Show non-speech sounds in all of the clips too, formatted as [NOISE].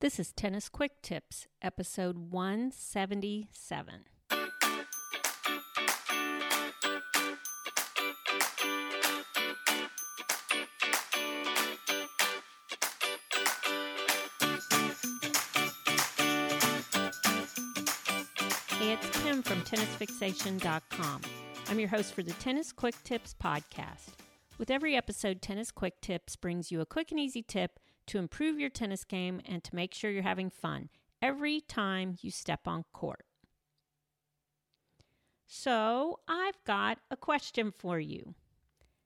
This is Tennis Quick Tips, episode 177. Hey, it's Kim from TennisFixation.com. I'm your host for the Tennis Quick Tips podcast. With every episode, Tennis Quick Tips brings you a quick and easy tip to improve your tennis game and to make sure you're having fun every time you step on court. So, I've got a question for you.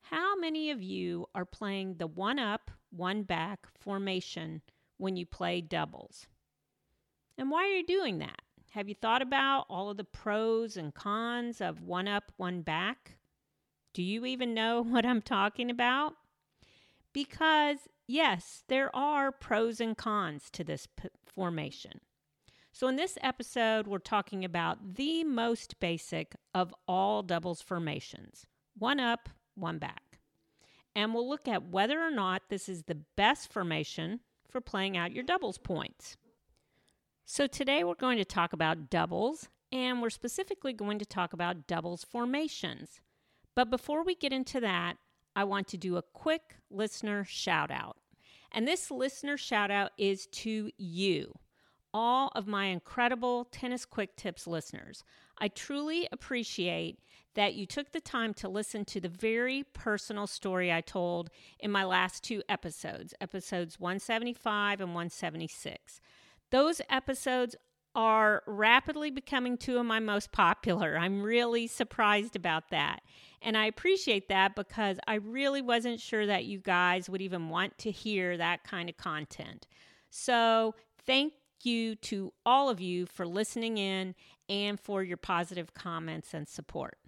How many of you are playing the one up, one back formation when you play doubles? And why are you doing that? Have you thought about all of the pros and cons of one up, one back? Do you even know [LAUGHS] what I'm talking about? Because yes, there are pros and cons to this p- formation. So, in this episode, we're talking about the most basic of all doubles formations one up, one back. And we'll look at whether or not this is the best formation for playing out your doubles points. So, today we're going to talk about doubles, and we're specifically going to talk about doubles formations. But before we get into that, I want to do a quick listener shout out. And this listener shout out is to you, all of my incredible Tennis Quick Tips listeners. I truly appreciate that you took the time to listen to the very personal story I told in my last two episodes, episodes 175 and 176. Those episodes are rapidly becoming two of my most popular. I'm really surprised about that. And I appreciate that because I really wasn't sure that you guys would even want to hear that kind of content. So, thank you to all of you for listening in and for your positive comments and support.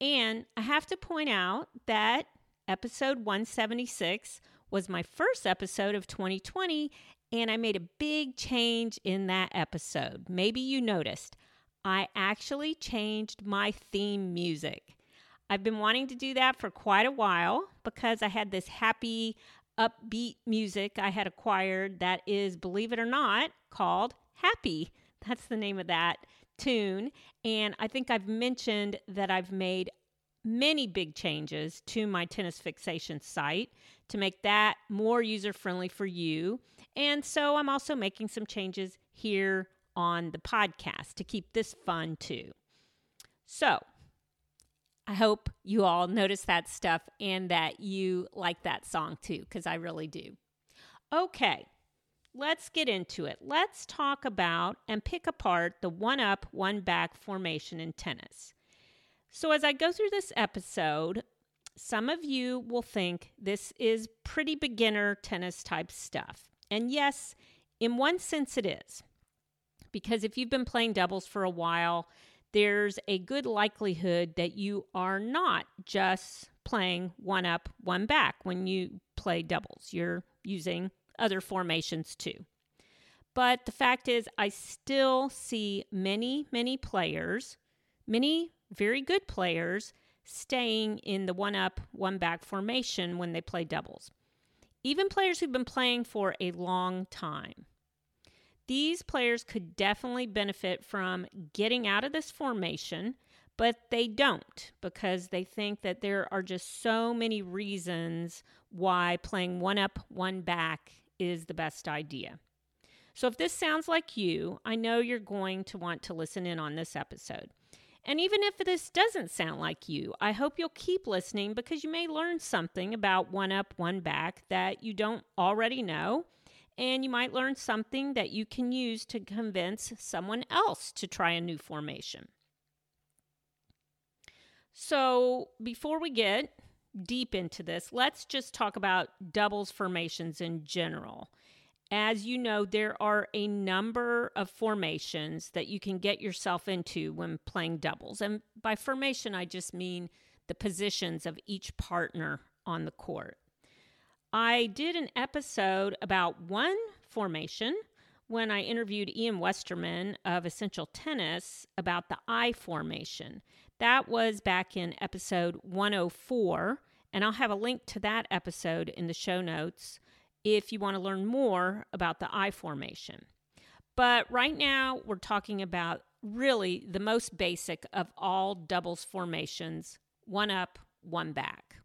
And I have to point out that episode 176 was my first episode of 2020, and I made a big change in that episode. Maybe you noticed. I actually changed my theme music. I've been wanting to do that for quite a while because I had this happy, upbeat music I had acquired that is, believe it or not, called Happy. That's the name of that tune. And I think I've mentioned that I've made many big changes to my tennis fixation site to make that more user friendly for you. And so I'm also making some changes here on the podcast to keep this fun too. So I hope you all notice that stuff and that you like that song too, because I really do. Okay, let's get into it. Let's talk about and pick apart the one up, one back formation in tennis. So, as I go through this episode, some of you will think this is pretty beginner tennis type stuff. And yes, in one sense it is. Because if you've been playing doubles for a while, there's a good likelihood that you are not just playing one up, one back when you play doubles. You're using other formations too. But the fact is, I still see many, many players, many very good players, staying in the one up, one back formation when they play doubles. Even players who've been playing for a long time. These players could definitely benefit from getting out of this formation, but they don't because they think that there are just so many reasons why playing one up, one back is the best idea. So, if this sounds like you, I know you're going to want to listen in on this episode. And even if this doesn't sound like you, I hope you'll keep listening because you may learn something about one up, one back that you don't already know and you might learn something that you can use to convince someone else to try a new formation. So, before we get deep into this, let's just talk about doubles formations in general. As you know, there are a number of formations that you can get yourself into when playing doubles. And by formation, I just mean the positions of each partner on the court. I did an episode about one formation when I interviewed Ian Westermann of Essential Tennis about the I formation. That was back in episode 104, and I'll have a link to that episode in the show notes. If you want to learn more about the I formation. But right now, we're talking about really the most basic of all doubles formations one up, one back.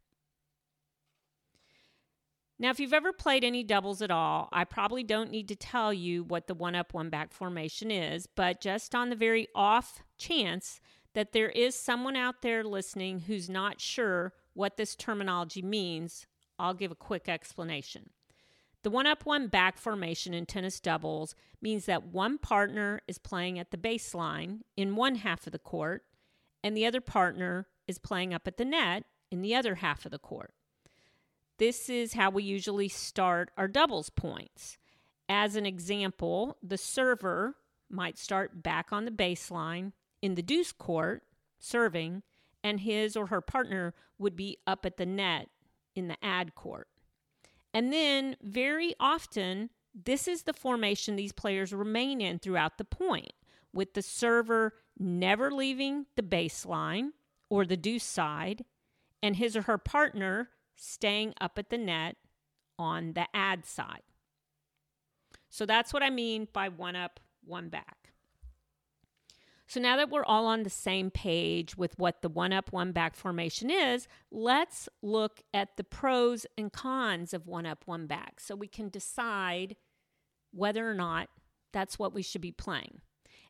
Now, if you've ever played any doubles at all, I probably don't need to tell you what the one up, one back formation is, but just on the very off chance that there is someone out there listening who's not sure what this terminology means, I'll give a quick explanation. The one up, one back formation in tennis doubles means that one partner is playing at the baseline in one half of the court, and the other partner is playing up at the net in the other half of the court. This is how we usually start our doubles points. As an example, the server might start back on the baseline in the deuce court, serving, and his or her partner would be up at the net in the ad court. And then, very often, this is the formation these players remain in throughout the point, with the server never leaving the baseline or the deuce side, and his or her partner staying up at the net on the ad side. So that's what I mean by one up, one back. So now that we're all on the same page with what the one up, one back formation is, let's look at the pros and cons of one up, one back so we can decide whether or not that's what we should be playing.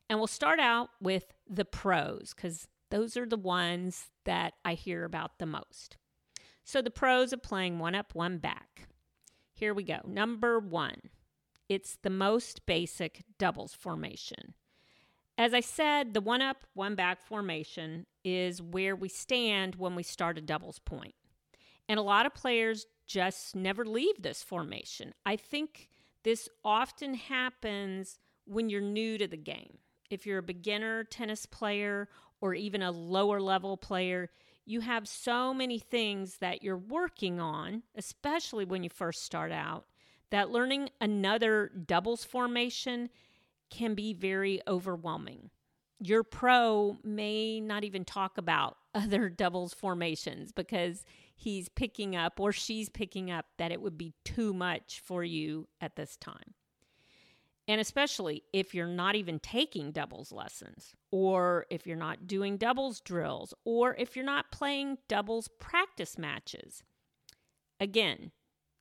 And we'll start out with the pros because those are the ones that I hear about the most. So the pros of playing one up, one back. Here we go. Number one, it's the most basic doubles formation. As I said, the one up, one back formation is where we stand when we start a doubles point. And a lot of players just never leave this formation. I think this often happens when you're new to the game. If you're a beginner tennis player or even a lower level player, you have so many things that you're working on, especially when you first start out, that learning another doubles formation can be very overwhelming. Your pro may not even talk about [LAUGHS] other doubles formations because he's picking up or she's picking up that it would be too much for you at this time. And especially if you're not even taking doubles lessons, or if you're not doing doubles drills, or if you're not playing doubles practice matches. Again,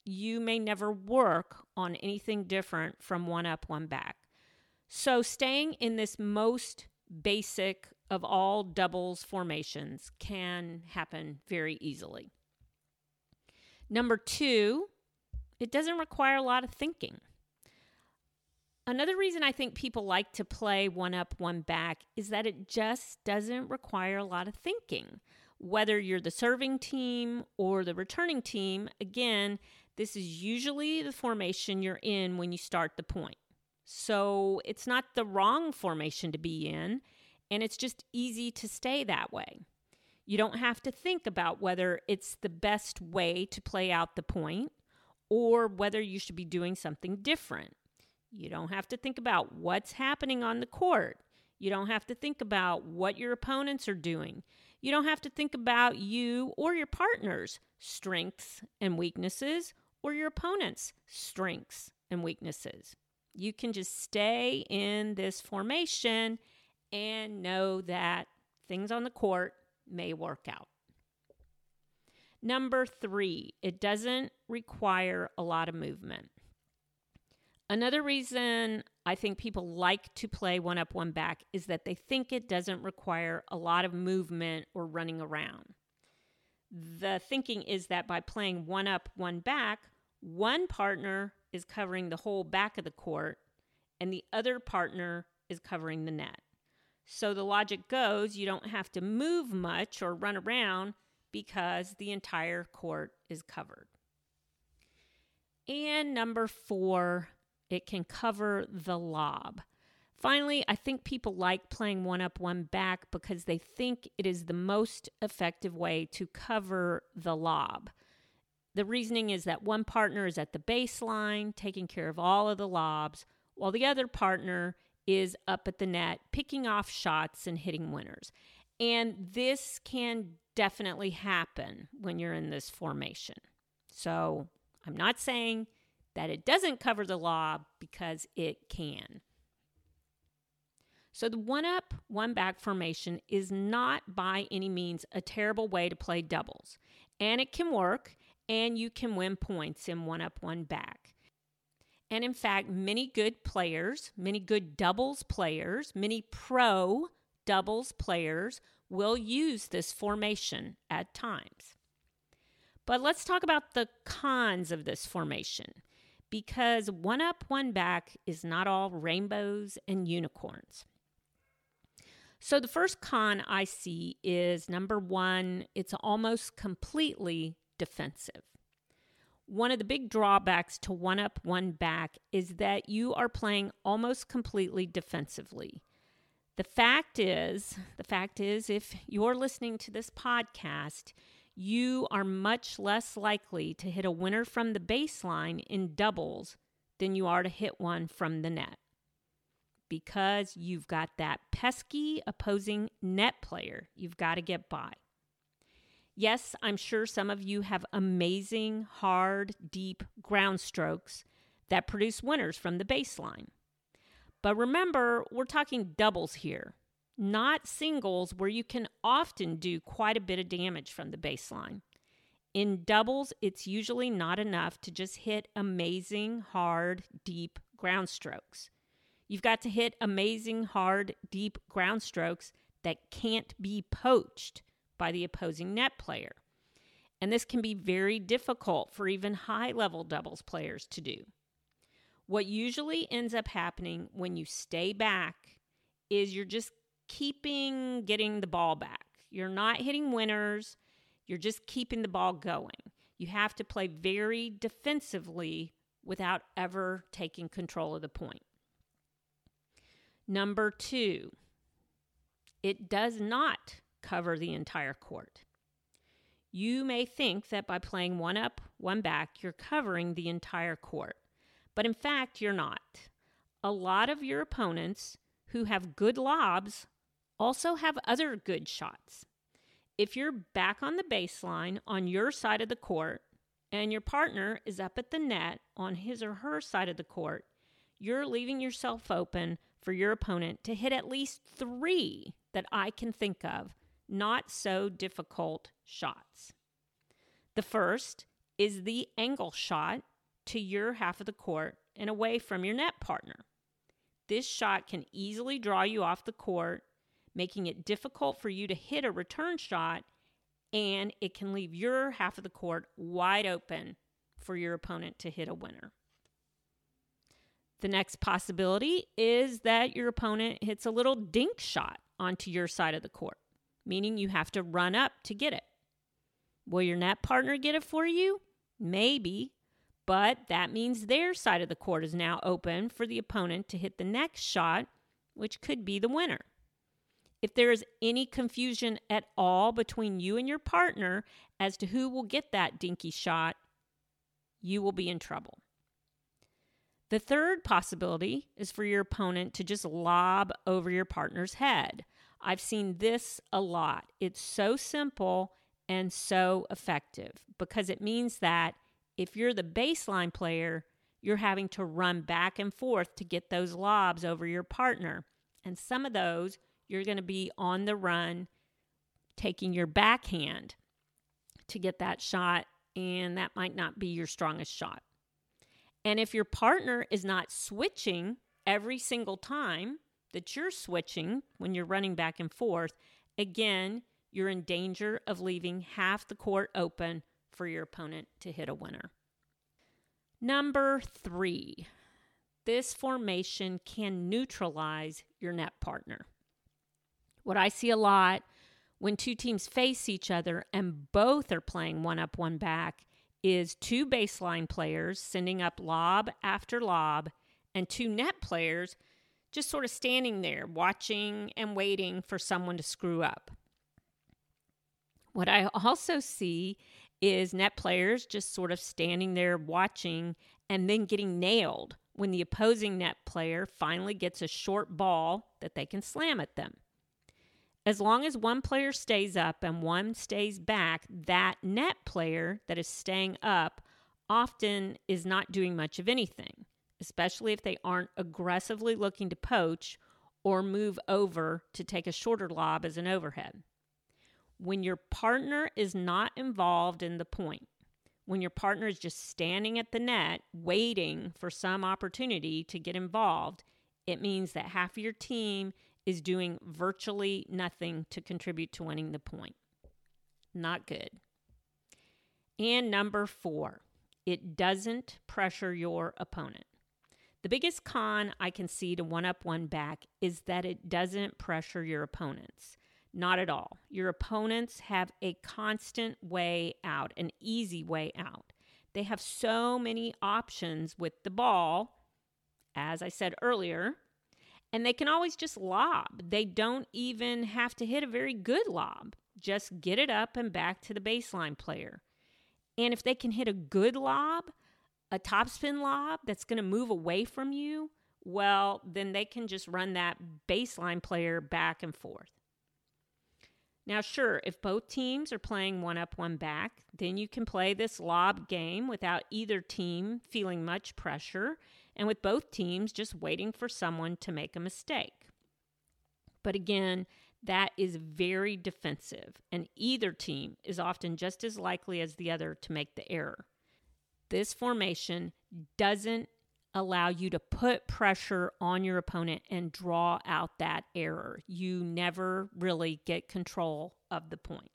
you may never work on anything different from one up, one back. So, staying in this most basic of all doubles formations can happen very easily. Number two, it doesn't require a lot of thinking. Another reason I think people like to play one up, one back is that it just doesn't require a lot of thinking. Whether you're the serving team or the returning team, again, this is usually the formation you're in when you start the point. So it's not the wrong formation to be in, and it's just easy to stay that way. You don't have to think about whether it's the best way to play out the point or whether you should be doing something different. You don't have to think about what's happening on the court. You don't have to think about what your opponents are doing. You don't have to think about you or your partner's strengths and weaknesses or your opponent's strengths and weaknesses. You can just stay in this formation and know that things on the court may work out. Number three, it doesn't require a lot of movement. Another reason I think people like to play one up, one back is that they think it doesn't require a lot of movement or running around. The thinking is that by playing one up, one back, one partner is covering the whole back of the court and the other partner is covering the net. So the logic goes you don't have to move much or run around because the entire court is covered. And number four, it can cover the lob. Finally, I think people like playing one up, one back because they think it is the most effective way to cover the lob. The reasoning is that one partner is at the baseline, taking care of all of the lobs, while the other partner is up at the net, picking off shots and hitting winners. And this can definitely happen when you're in this formation. So I'm not saying that it doesn't cover the lob because it can. So, the one up, one back formation is not by any means a terrible way to play doubles, and it can work, and you can win points in one up, one back. And in fact, many good players, many good doubles players, many pro doubles players will use this formation at times. But let's talk about the cons of this formation because one up, one back is not all rainbows and unicorns. So, the first con I see is number one, it's almost completely defensive. One of the big drawbacks to one up, one back is that you are playing almost completely defensively. The fact is, the fact is, if you're listening to this podcast, you are much less likely to hit a winner from the baseline in doubles than you are to hit one from the net because you've got that pesky opposing net player you've got to get by. Yes, I'm sure some of you have amazing, hard, deep ground strokes that produce winners from the baseline. But remember, we're talking doubles here, not singles where you can often do quite a bit of damage from the baseline. In doubles, it's usually not enough to just hit amazing, hard, deep ground strokes. You've got to hit amazing, hard, deep ground strokes that can't be poached by the opposing net player. And this can be very difficult for even high level doubles players to do. What usually ends up happening when you stay back is you're just keeping getting the ball back. You're not hitting winners, you're just keeping the ball going. You have to play very defensively without ever taking control of the point. Number two, it does not cover the entire court. You may think that by playing one up, one back, you're covering the entire court. But in fact, you're not. A lot of your opponents who have good lobs also have other good shots. If you're back on the baseline on your side of the court and your partner is up at the net on his or her side of the court, you're leaving yourself open for your opponent to hit at least three that I can think of not so difficult shots. The first is the angle shot to your half of the court and away from your net partner. This shot can easily draw you off the court, making it difficult for you to hit a return shot, and it can leave your half of the court wide open for your opponent to hit a winner. The next possibility is that your opponent hits a little dink shot onto your side of the court meaning you have to run up to get it. Will your net partner get it for you? Maybe, but that means their side of the court is now open for the opponent to hit the next shot, which could be the winner. If there is any confusion at all between you and your partner as to who will get that dinky shot, you will be in trouble. The third possibility is for your opponent to just lob over your partner's head. I've seen this a lot. It's so simple and so effective because it means that if you're the baseline player, you're having to run back and forth to get those lobs over your partner. And some of those you're going to be on the run taking your backhand to get that shot, and that might not be your strongest shot. And if your partner is not switching every single time, that you're switching when you're running back and forth, again, you're in danger of leaving half the court open for your opponent to hit a winner. Number three, this formation can neutralize your net partner. What I see a lot when two teams face each other and both are playing one up, one back is two baseline players sending up lob after lob and two net players just sort of standing there, watching and waiting for someone to screw up. What I also see is net players just sort of standing there watching and then getting nailed when the opposing net player finally gets a short ball that they can slam at them. As long as one player stays up and one stays back, that net player that is staying up often is not doing much of anything, especially if they aren't aggressively looking to poach or move over to take a shorter lob as an overhead. When your partner is not involved in the point, when your partner is just standing at the net waiting for some opportunity to get involved, it means that half of your team is doing virtually nothing to contribute to winning the point. Not good. And number four, it doesn't pressure your opponent. The biggest con I can see to one up, one back is that it doesn't pressure your opponents. Not at all. Your opponents have a constant way out, an easy way out. They have so many options with the ball, as I said earlier, and they can always just lob. They don't even have to hit a very good lob. Just get it up and back to the baseline player. And if they can hit a good lob, a topspin lob that's going to move away from you, well, then they can just run that baseline player back and forth. Now, sure, if both teams are playing one up, one back, then you can play this lob game without either team feeling much pressure and with both teams just waiting for someone to make a mistake. But again, that is very defensive, and either team is often just as likely as the other to make the error. This formation doesn't allow you to put pressure on your opponent and draw out that error. You never really get control of the point.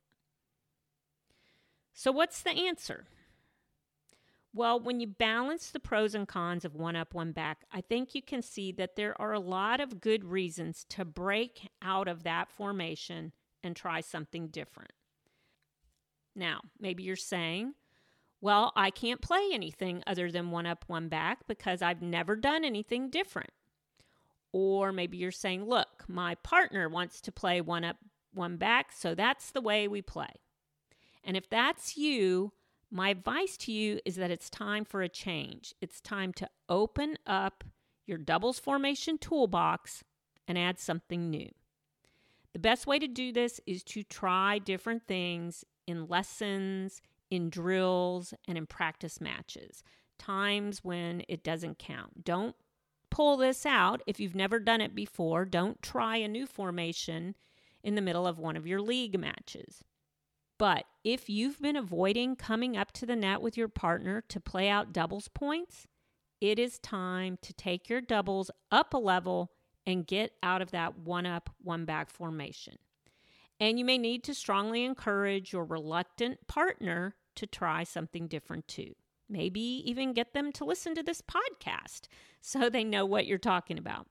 So, what's the answer? Well, when you balance the pros and cons of one up, one back, I think you can see that there are a lot of good reasons to break out of that formation and try something different. Now, maybe you're saying, well, I can't play anything other than one up, one back because I've never done anything different. Or maybe you're saying, look, my partner wants to play one up, one back, so that's the way we play. And if that's you, my advice to you is that it's time for a change. It's time to open up your doubles formation toolbox and add something new. The best way to do this is to try different things in lessons, in drills and in practice matches, times when it doesn't count. Don't pull this out if you've never done it before. Don't try a new formation in the middle of one of your league matches. But if you've been avoiding coming up to the net with your partner to play out doubles points, it is time to take your doubles up a level and get out of that one up, one back formation. And you may need to strongly encourage your reluctant partner to try something different too. Maybe even get them to listen to this podcast [LAUGHS] so they know what you're talking about.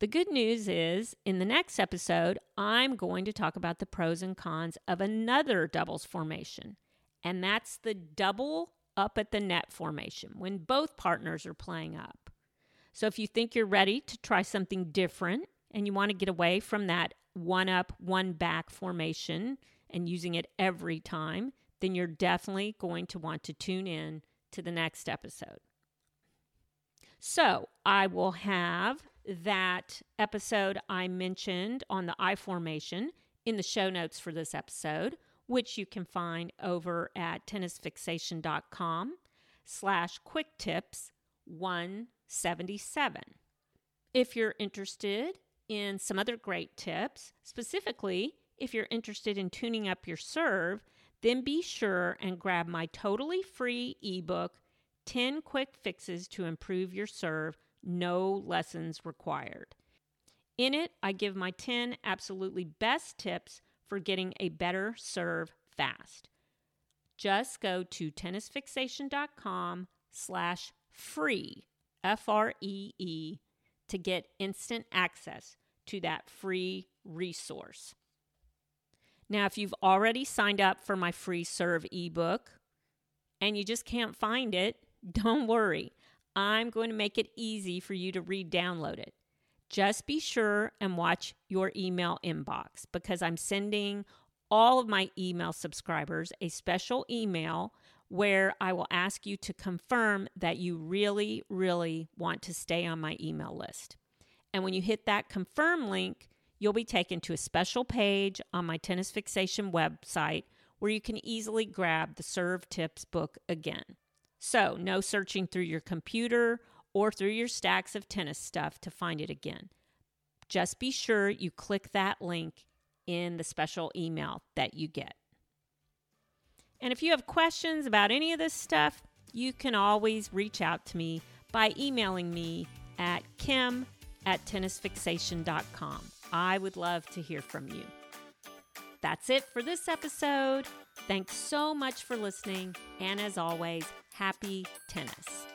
The good news is, in the next episode, I'm going to talk about the pros and cons of another doubles formation, and that's the double up at the net formation when both partners are playing up. So, if you think you're ready to try something different and you want to get away from that one up, one back formation and using it every time, then you're definitely going to want to tune in to the next episode. So I will have that episode I mentioned on the I formation in the show notes for this episode, which you can find over at tennisfixation.com slash quick tips 177. If you're interested in some other great tips, specifically if you're interested in tuning up your serve, then be sure and grab my totally free ebook, 10 Quick Fixes to Improve Your Serve, No Lessons Required. In it, I give my 10 absolutely best tips for getting a better serve fast. Just go to tennisfixation.com slash free, F-R-E-E, to get instant access to that free resource. Now, if you've already signed up for my free serve ebook and you just can't find it, [LAUGHS] don't worry. I'm going to make it easy for you to re download it. Just be sure and watch your email inbox because I'm sending all of my email subscribers a special email where I will ask you to confirm that you really, really want to stay on my email list. And when you hit that confirm link, you'll be taken to a special page on my Tennis Fixation website where you can easily grab the Serve Tips book again. So, no searching through your computer or through your stacks of tennis stuff to find it again. Just be sure you click that link in the special email that you get. And if you have questions about any of this stuff, you can always reach out to me by emailing me at kim at tennisfixation.com. I would love to hear from you. That's it for this episode. Thanks so much for listening. And as always, happy tennis.